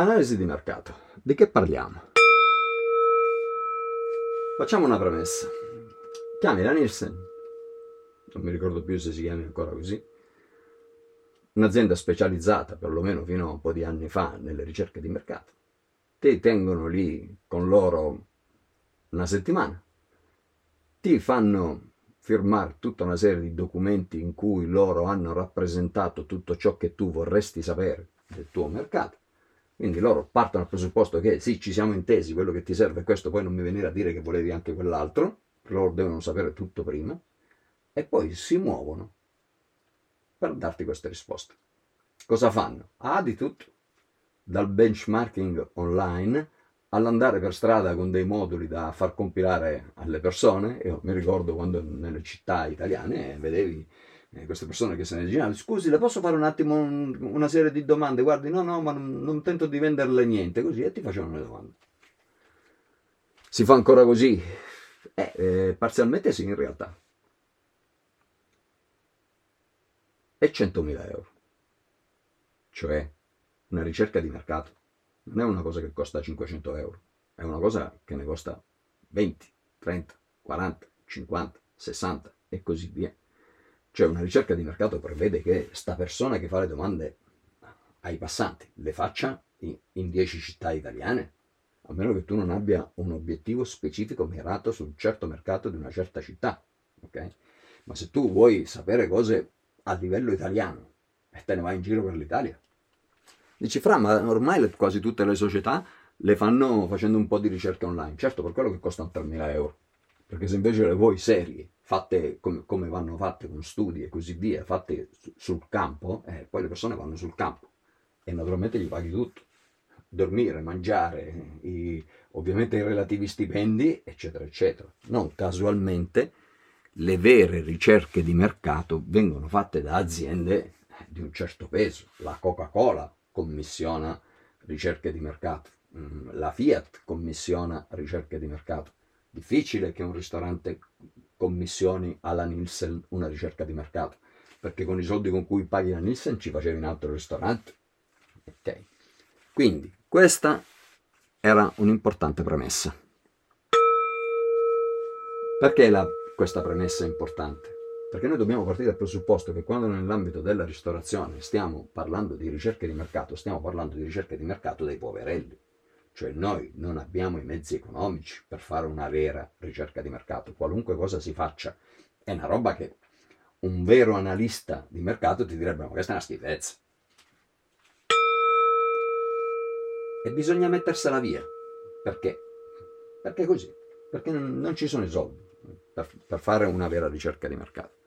Analisi di mercato. Di che parliamo? Facciamo una premessa. Chiami la Nielsen, non mi ricordo più se si chiami ancora così, un'azienda specializzata, perlomeno fino a un po' di anni fa, nelle ricerche di mercato. Ti tengono lì con loro una settimana, ti fanno firmare tutta una serie di documenti in cui loro hanno rappresentato tutto ciò che tu vorresti sapere del tuo mercato quindi loro partono dal presupposto che sì, ci siamo intesi, quello che ti serve è questo, poi non mi venire a dire che volevi anche quell'altro, loro devono sapere tutto prima, e poi si muovono per darti queste risposte. Cosa fanno? Ah, di tutto, dal benchmarking online all'andare per strada con dei moduli da far compilare alle persone. Io mi ricordo quando nelle città italiane vedevi eh, queste persone che se ne girano, scusi, le posso fare un attimo un, una serie di domande? Guardi, no, no, ma non, non tento di venderle niente, così, e ti facevano le domande. Si fa ancora così? Eh, eh, parzialmente sì, in realtà. E 100.000 euro. Cioè, una ricerca di mercato. Non è una cosa che costa 500 euro, è una cosa che ne costa 20, 30, 40, 50, 60 e così via. Cioè una ricerca di mercato prevede che sta persona che fa le domande ai passanti le faccia in 10 città italiane, a meno che tu non abbia un obiettivo specifico mirato su un certo mercato di una certa città. Okay? Ma se tu vuoi sapere cose a livello italiano e te ne vai in giro per l'Italia, dici fra, ma ormai quasi tutte le società le fanno facendo un po' di ricerca online. Certo, per quello che costano 3.000 euro. Perché se invece le vuoi serie, fatte come, come, vanno fatte con studi e così via, fatte sul campo, eh, poi le persone vanno sul campo e naturalmente gli paghi tutto. Dormire, mangiare, i, ovviamente i relativi stipendi, eccetera, eccetera. Non casualmente le vere ricerche di mercato vengono fatte da aziende di un certo peso. La Coca-Cola commissiona ricerche di mercato, mm, la Fiat commissiona ricerche di mercato difficile che un ristorante commissioni alla Nielsen una ricerca di mercato, perché con i soldi con cui paghi la Nielsen ci facevi in altro ristorante. Ok. Quindi questa era un'importante premessa. Perché la, questa premessa è importante? Perché noi dobbiamo partire dal presupposto che quando nell'ambito della ristorazione stiamo parlando di ricerche di mercato, stiamo parlando di ricerche di mercato dei poverelli cioè noi non abbiamo i mezzi economici per fare una vera ricerca di mercato, qualunque cosa si faccia. È una roba che un vero analista di mercato ti direbbe, ma questa è una schifezza. E bisogna mettersela via. Perché? Perché così. Perché non ci sono i soldi per, per fare una vera ricerca di mercato.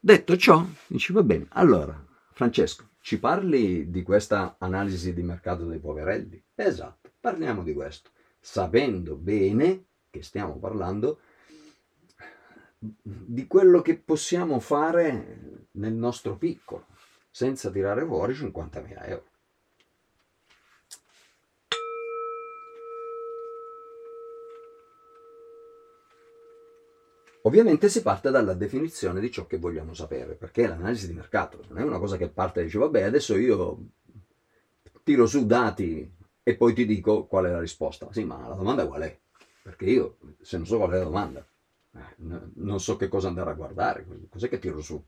Detto ciò, dici va bene, allora Francesco, ci parli di questa analisi di mercato dei poverelli? Esatto. Parliamo di questo, sapendo bene che stiamo parlando di quello che possiamo fare nel nostro piccolo, senza tirare fuori 50.000 euro. Ovviamente si parte dalla definizione di ciò che vogliamo sapere, perché l'analisi di mercato non è una cosa che parte e dice vabbè adesso io tiro su dati e poi ti dico qual è la risposta. Sì, ma la domanda qual è? Perché io, se non so qual è la domanda, eh, non so che cosa andare a guardare, cos'è che tiro su?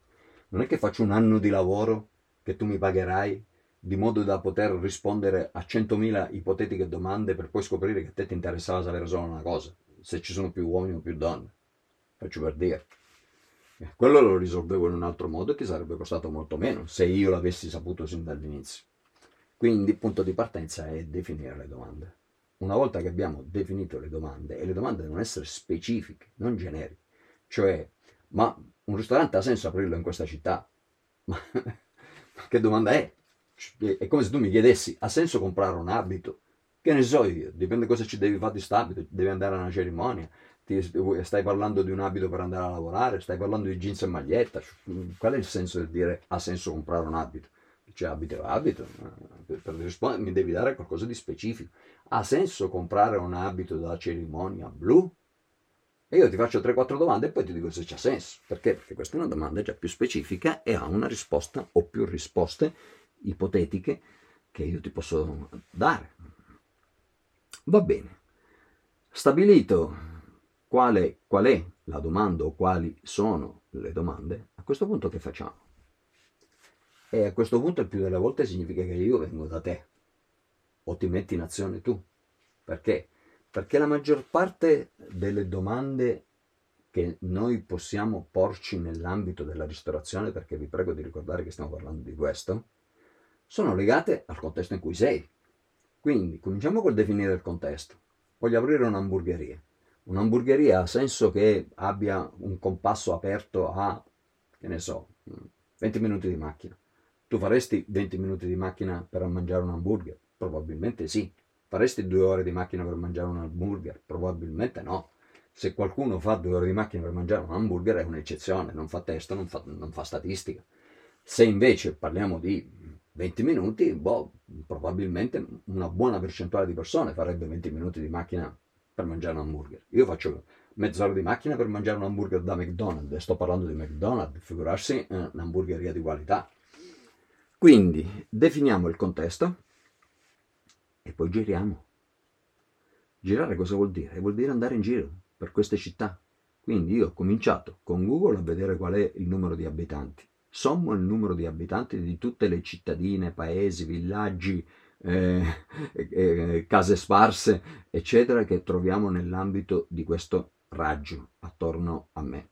Non è che faccio un anno di lavoro che tu mi pagherai di modo da poter rispondere a 100.000 ipotetiche domande per poi scoprire che a te ti interessava sapere solo una cosa, se ci sono più uomini o più donne. Faccio per dire. Eh, quello lo risolvevo in un altro modo e ti sarebbe costato molto meno se io l'avessi saputo sin dall'inizio. Quindi il punto di partenza è definire le domande. Una volta che abbiamo definito le domande, e le domande devono essere specifiche, non generiche, cioè, ma un ristorante ha senso aprirlo in questa città? Ma che domanda è? È come se tu mi chiedessi, ha senso comprare un abito? Che ne so io, dipende cosa ci devi fare di abito, devi andare a una cerimonia, ti, stai parlando di un abito per andare a lavorare, stai parlando di jeans e maglietta, qual è il senso del dire ha senso comprare un abito? Cioè abito abito, per, per rispondere mi devi dare qualcosa di specifico. Ha senso comprare un abito da cerimonia blu? E io ti faccio 3-4 domande e poi ti dico se c'ha senso. Perché? Perché questa è una domanda già più specifica e ha una risposta o più risposte ipotetiche che io ti posso dare. Va bene. Stabilito quale, qual è la domanda o quali sono le domande, a questo punto che facciamo? E a questo punto il più delle volte significa che io vengo da te o ti metti in azione tu. Perché? Perché la maggior parte delle domande che noi possiamo porci nell'ambito della ristorazione, perché vi prego di ricordare che stiamo parlando di questo, sono legate al contesto in cui sei. Quindi cominciamo col definire il contesto. Voglio aprire un'hamburgeria. Un'hamburgeria ha senso che abbia un compasso aperto a, che ne so, 20 minuti di macchina. Tu faresti 20 minuti di macchina per mangiare un hamburger? Probabilmente sì. Faresti due ore di macchina per mangiare un hamburger? Probabilmente no. Se qualcuno fa due ore di macchina per mangiare un hamburger è un'eccezione, non fa testo, non fa, non fa statistica. Se invece parliamo di 20 minuti, boh, probabilmente una buona percentuale di persone farebbe 20 minuti di macchina per mangiare un hamburger. Io faccio mezz'ora di macchina per mangiare un hamburger da McDonald's sto parlando di McDonald's, figurarsi eh, un'hamburgeria di qualità. Quindi definiamo il contesto e poi giriamo. Girare cosa vuol dire? Vuol dire andare in giro per queste città. Quindi io ho cominciato con Google a vedere qual è il numero di abitanti sommo il numero di abitanti di tutte le cittadine, paesi, villaggi, eh, eh, case sparse, eccetera, che troviamo nell'ambito di questo raggio attorno a me.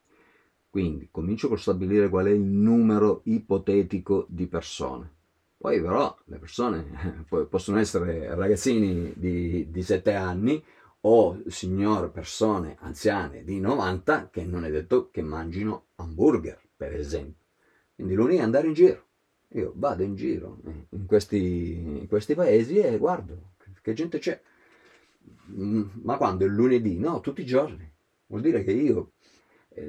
Quindi comincio col stabilire qual è il numero ipotetico di persone. Poi però le persone possono essere ragazzini di, di 7 anni o signor persone anziane di 90 che non è detto che mangino hamburger, per esempio. Quindi lunedì andare in giro. Io vado in giro in questi, in questi paesi e guardo che gente c'è. Mm, ma quando è lunedì? No, tutti i giorni. Vuol dire che io,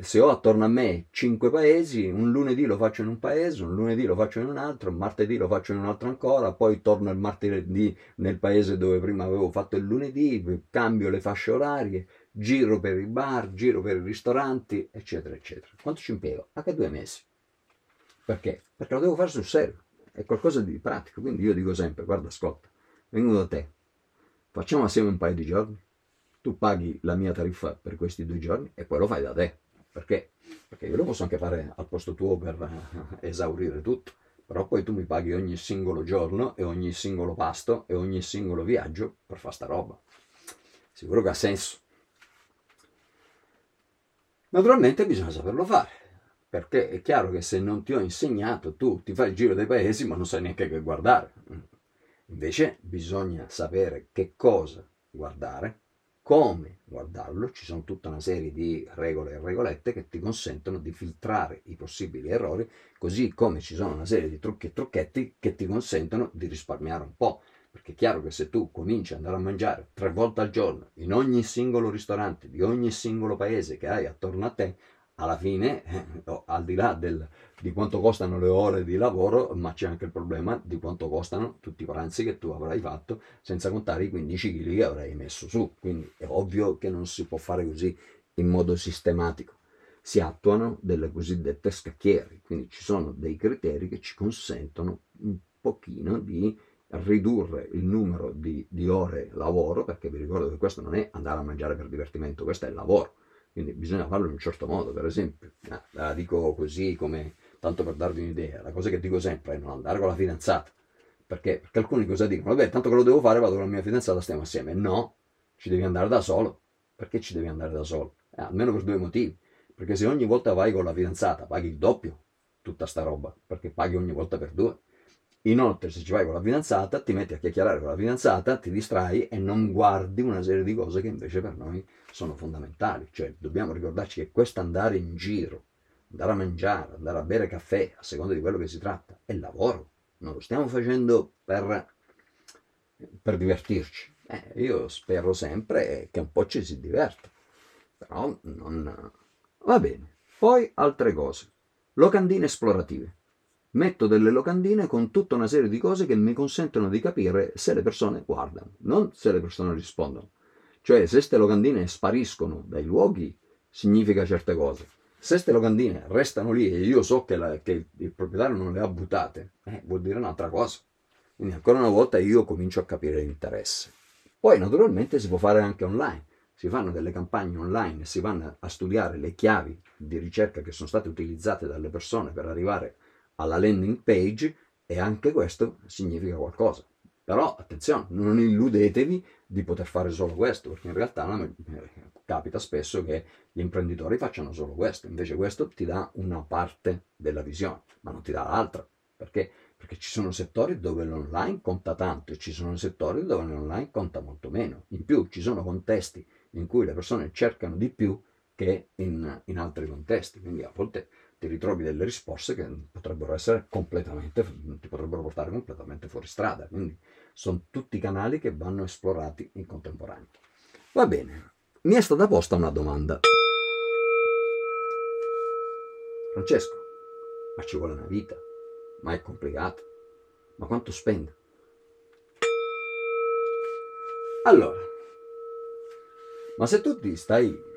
se ho attorno a me cinque paesi, un lunedì lo faccio in un paese, un lunedì lo faccio in un altro, un martedì lo faccio in un altro ancora, poi torno il martedì nel paese dove prima avevo fatto il lunedì, cambio le fasce orarie, giro per i bar, giro per i ristoranti, eccetera, eccetera. Quanto ci impiego? Anche due mesi. Perché? Perché lo devo fare sul serio, è qualcosa di pratico. Quindi io dico sempre, guarda, ascolta, vengo da te, facciamo assieme un paio di giorni, tu paghi la mia tariffa per questi due giorni e poi lo fai da te. Perché? Perché io lo posso anche fare al posto tuo per esaurire tutto, però poi tu mi paghi ogni singolo giorno e ogni singolo pasto e ogni singolo viaggio per fare sta roba. Sicuro che ha senso. Naturalmente bisogna saperlo fare perché è chiaro che se non ti ho insegnato tu ti fai il giro dei paesi ma non sai neanche che guardare. Invece bisogna sapere che cosa guardare, come guardarlo, ci sono tutta una serie di regole e regolette che ti consentono di filtrare i possibili errori, così come ci sono una serie di trucchi e trucchetti che ti consentono di risparmiare un po'. Perché è chiaro che se tu cominci ad andare a mangiare tre volte al giorno in ogni singolo ristorante di ogni singolo paese che hai attorno a te, alla fine, eh, al di là del, di quanto costano le ore di lavoro, ma c'è anche il problema di quanto costano tutti i pranzi che tu avrai fatto, senza contare i 15 kg che avrai messo su. Quindi è ovvio che non si può fare così in modo sistematico. Si attuano delle cosiddette scacchiere, quindi ci sono dei criteri che ci consentono un pochino di ridurre il numero di, di ore lavoro, perché vi ricordo che questo non è andare a mangiare per divertimento, questo è il lavoro quindi bisogna farlo in un certo modo, per esempio. Eh, la dico così come, tanto per darvi un'idea, la cosa che dico sempre è non andare con la fidanzata. Perché? Perché alcuni cosa dicono? Vabbè, tanto che lo devo fare, vado con la mia fidanzata, stiamo assieme. No, ci devi andare da solo. Perché ci devi andare da solo? Eh, almeno per due motivi. Perché se ogni volta vai con la fidanzata paghi il doppio, tutta sta roba, perché paghi ogni volta per due. Inoltre, se ci vai con la fidanzata, ti metti a chiacchierare con la fidanzata, ti distrai e non guardi una serie di cose che invece per noi sono fondamentali. Cioè, dobbiamo ricordarci che questo andare in giro, andare a mangiare, andare a bere caffè, a seconda di quello che si tratta, è lavoro. Non lo stiamo facendo per, per divertirci. Eh, io spero sempre che un po' ci si diverta. Però non... Va bene. Poi altre cose. Locandine esplorative metto delle locandine con tutta una serie di cose che mi consentono di capire se le persone guardano, non se le persone rispondono. Cioè, se queste locandine spariscono dai luoghi, significa certe cose. Se queste locandine restano lì e io so che, la, che, il proprietario non le ha buttate, eh, vuol dire un'altra cosa. Quindi ancora una volta io comincio a capire l'interesse. Poi naturalmente si può fare anche online, si fanno delle campagne online, si vanno a studiare le chiavi di ricerca che sono state utilizzate dalle persone per arrivare alla landing page e anche questo significa qualcosa. Però attenzione, non illudetevi di poter fare solo questo, perché in realtà eh, capita spesso che gli imprenditori facciano solo questo, invece questo ti dà una parte della visione, ma non ti dà l'altra. Perché? Perché ci sono settori dove l'online conta tanto e ci sono settori dove l'online conta molto meno. In più ci sono contesti in cui le persone cercano di più che in, in altri contesti, quindi a volte ti ritrovi delle risposte che potrebbero essere completamente, ti potrebbero portare completamente fuori strada. Quindi sono tutti canali che vanno esplorati in contemporanea. Va bene, mi è stata posta una domanda. Francesco, ma ci vuole una vita? Ma è complicato? Ma quanto spendo? Allora, ma se tu ti stai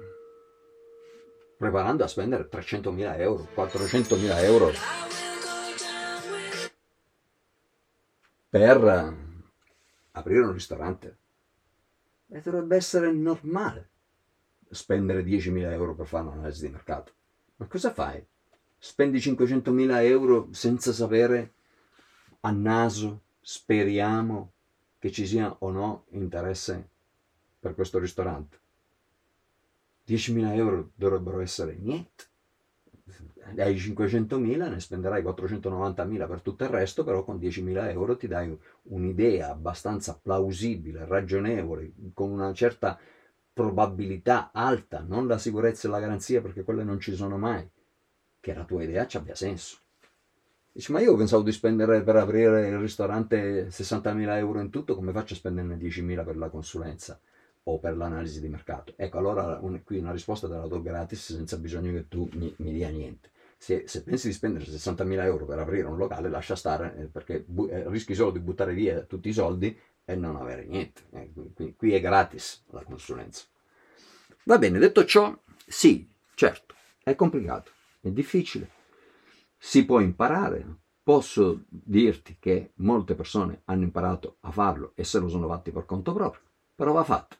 preparando a spendere 300.000 euro, 400.000 euro per aprire un ristorante, e dovrebbe essere normale spendere 10.000 euro per fare un'analisi di mercato. Ma cosa fai? Spendi 500.000 euro senza sapere a naso, speriamo che ci sia o no interesse per questo ristorante. 10.000 euro dovrebbero essere niente. Dai 500.000 ne spenderai 490.000 per tutto il resto, però con 10.000 euro ti dai un'idea abbastanza plausibile, ragionevole, con una certa probabilità alta, non la sicurezza e la garanzia perché quelle non ci sono mai, che la tua idea ci abbia senso. Dici, ma io pensavo di spendere per aprire il ristorante 60.000 euro in tutto, come faccio a spenderne 10.000 per la consulenza? O per l'analisi di mercato. Ecco, allora un, qui una risposta te la do gratis senza bisogno che tu mi, mi dia niente. Se, se, pensi di spendere 60.000 euro per aprire un locale, lascia stare eh, perché bu- eh, rischi solo di buttare via tutti i soldi e non avere niente. Eh, qui, qui è gratis la consulenza. Va bene, detto ciò, sì, certo, è complicato, è difficile, si può imparare. Posso dirti che molte persone hanno imparato a farlo e se lo sono fatti per conto proprio, però va fatto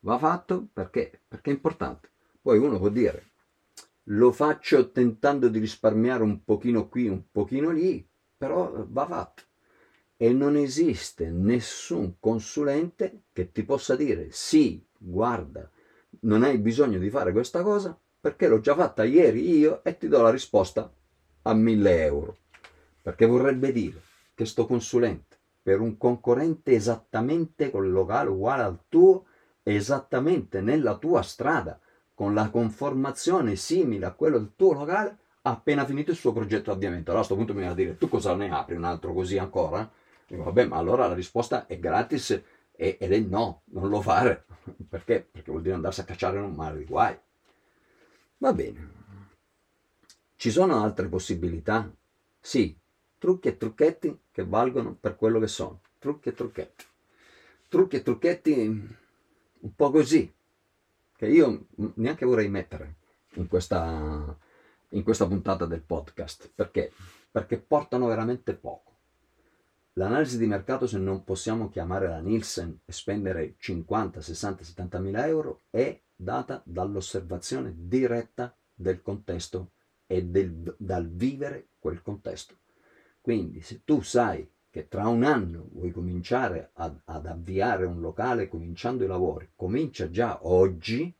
va fatto perché? Perché è importante. Poi uno può dire, lo faccio tentando di risparmiare un pochino qui, un pochino lì, però va fatto. E non esiste nessun consulente che ti possa dire, sì, guarda, non hai bisogno di fare questa cosa perché l'ho già fatta ieri io e ti do la risposta a 1000 euro. Perché vorrebbe dire che sto consulente per un concorrente esattamente locale uguale al tuo esattamente nella tua strada, con la conformazione simile a quello del tuo locale, appena finito il suo progetto di avviamento. Allora a questo punto mi viene a dire, tu cosa ne apri un altro così ancora? Dico, vabbè, ma allora la risposta è gratis ed è no, non lo fare. Perché? Perché vuol dire andarsi a cacciare in un mare di guai. Va bene. Ci sono altre possibilità? Sì, trucchi e trucchetti che valgono per quello che sono. Trucchi e trucchetti. Trucchi e trucchetti un po' così, che io neanche vorrei mettere in questa, in questa puntata del podcast. Perché? Perché portano veramente poco. L'analisi di mercato, se non possiamo chiamare la Nielsen e spendere 50, 60, 70 mila euro, è data dall'osservazione diretta del contesto e del, dal vivere quel contesto. Quindi se tu sai che tra un anno vuoi cominciare ad, ad, avviare un locale cominciando i lavori, comincia già oggi,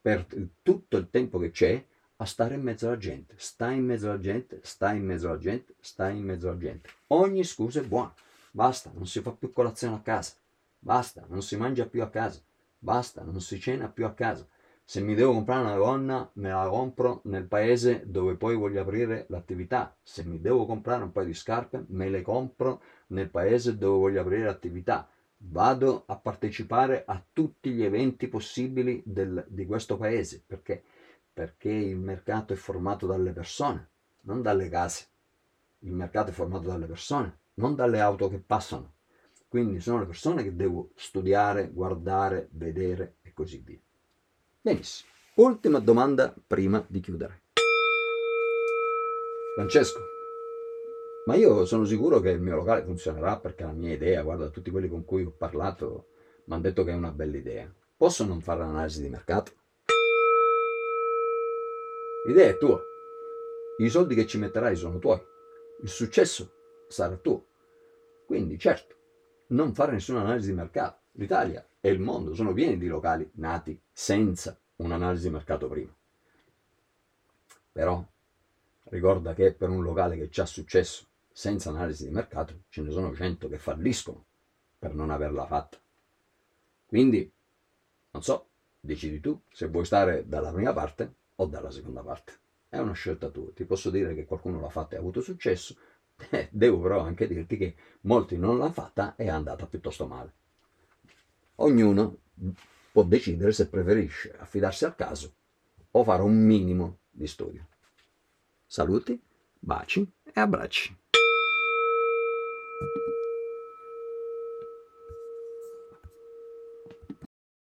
per tutto il tempo che c'è, a stare in mezzo alla gente. Stai in mezzo alla gente, stai in mezzo alla gente, stai in mezzo alla gente. Ogni scusa è buona. Basta, non si fa più colazione a casa. Basta, non si mangia più a casa. Basta, non si cena più a casa. Se mi devo comprare una gonna, me la compro nel paese dove poi voglio aprire l'attività. Se mi devo comprare un paio di scarpe, me le compro nel paese dove voglio aprire l'attività. Vado a partecipare a tutti gli eventi possibili del, di questo paese. Perché? Perché il mercato è formato dalle persone, non dalle case. Il mercato è formato dalle persone, non dalle auto che passano. Quindi sono le persone che devo studiare, guardare, vedere e così via. Benissimo. Ultima domanda prima di chiudere. Francesco, ma io sono sicuro che il mio locale funzionerà perché la mia idea, guarda, tutti quelli con cui ho parlato mi hanno detto che è una bella idea. Posso non fare l'analisi di mercato? L'idea è tua. I soldi che ci metterai sono tuoi. Il successo sarà tuo. Quindi, certo, non fare nessuna analisi di mercato. L'Italia e il mondo sono pieni di locali nati senza un'analisi di mercato prima. Però ricorda che per un locale che ci ha successo senza analisi di mercato ce ne sono 100 che falliscono per non averla fatta. Quindi, non so, decidi tu se vuoi stare dalla prima parte o dalla seconda parte. È una scelta tua. Ti posso dire che qualcuno l'ha fatta e ha avuto successo, devo però anche dirti che molti non l'hanno fatta e è andata piuttosto male. Ognuno può decidere se preferisce affidarsi al caso o fare un minimo di studio. Saluti, baci e abbracci.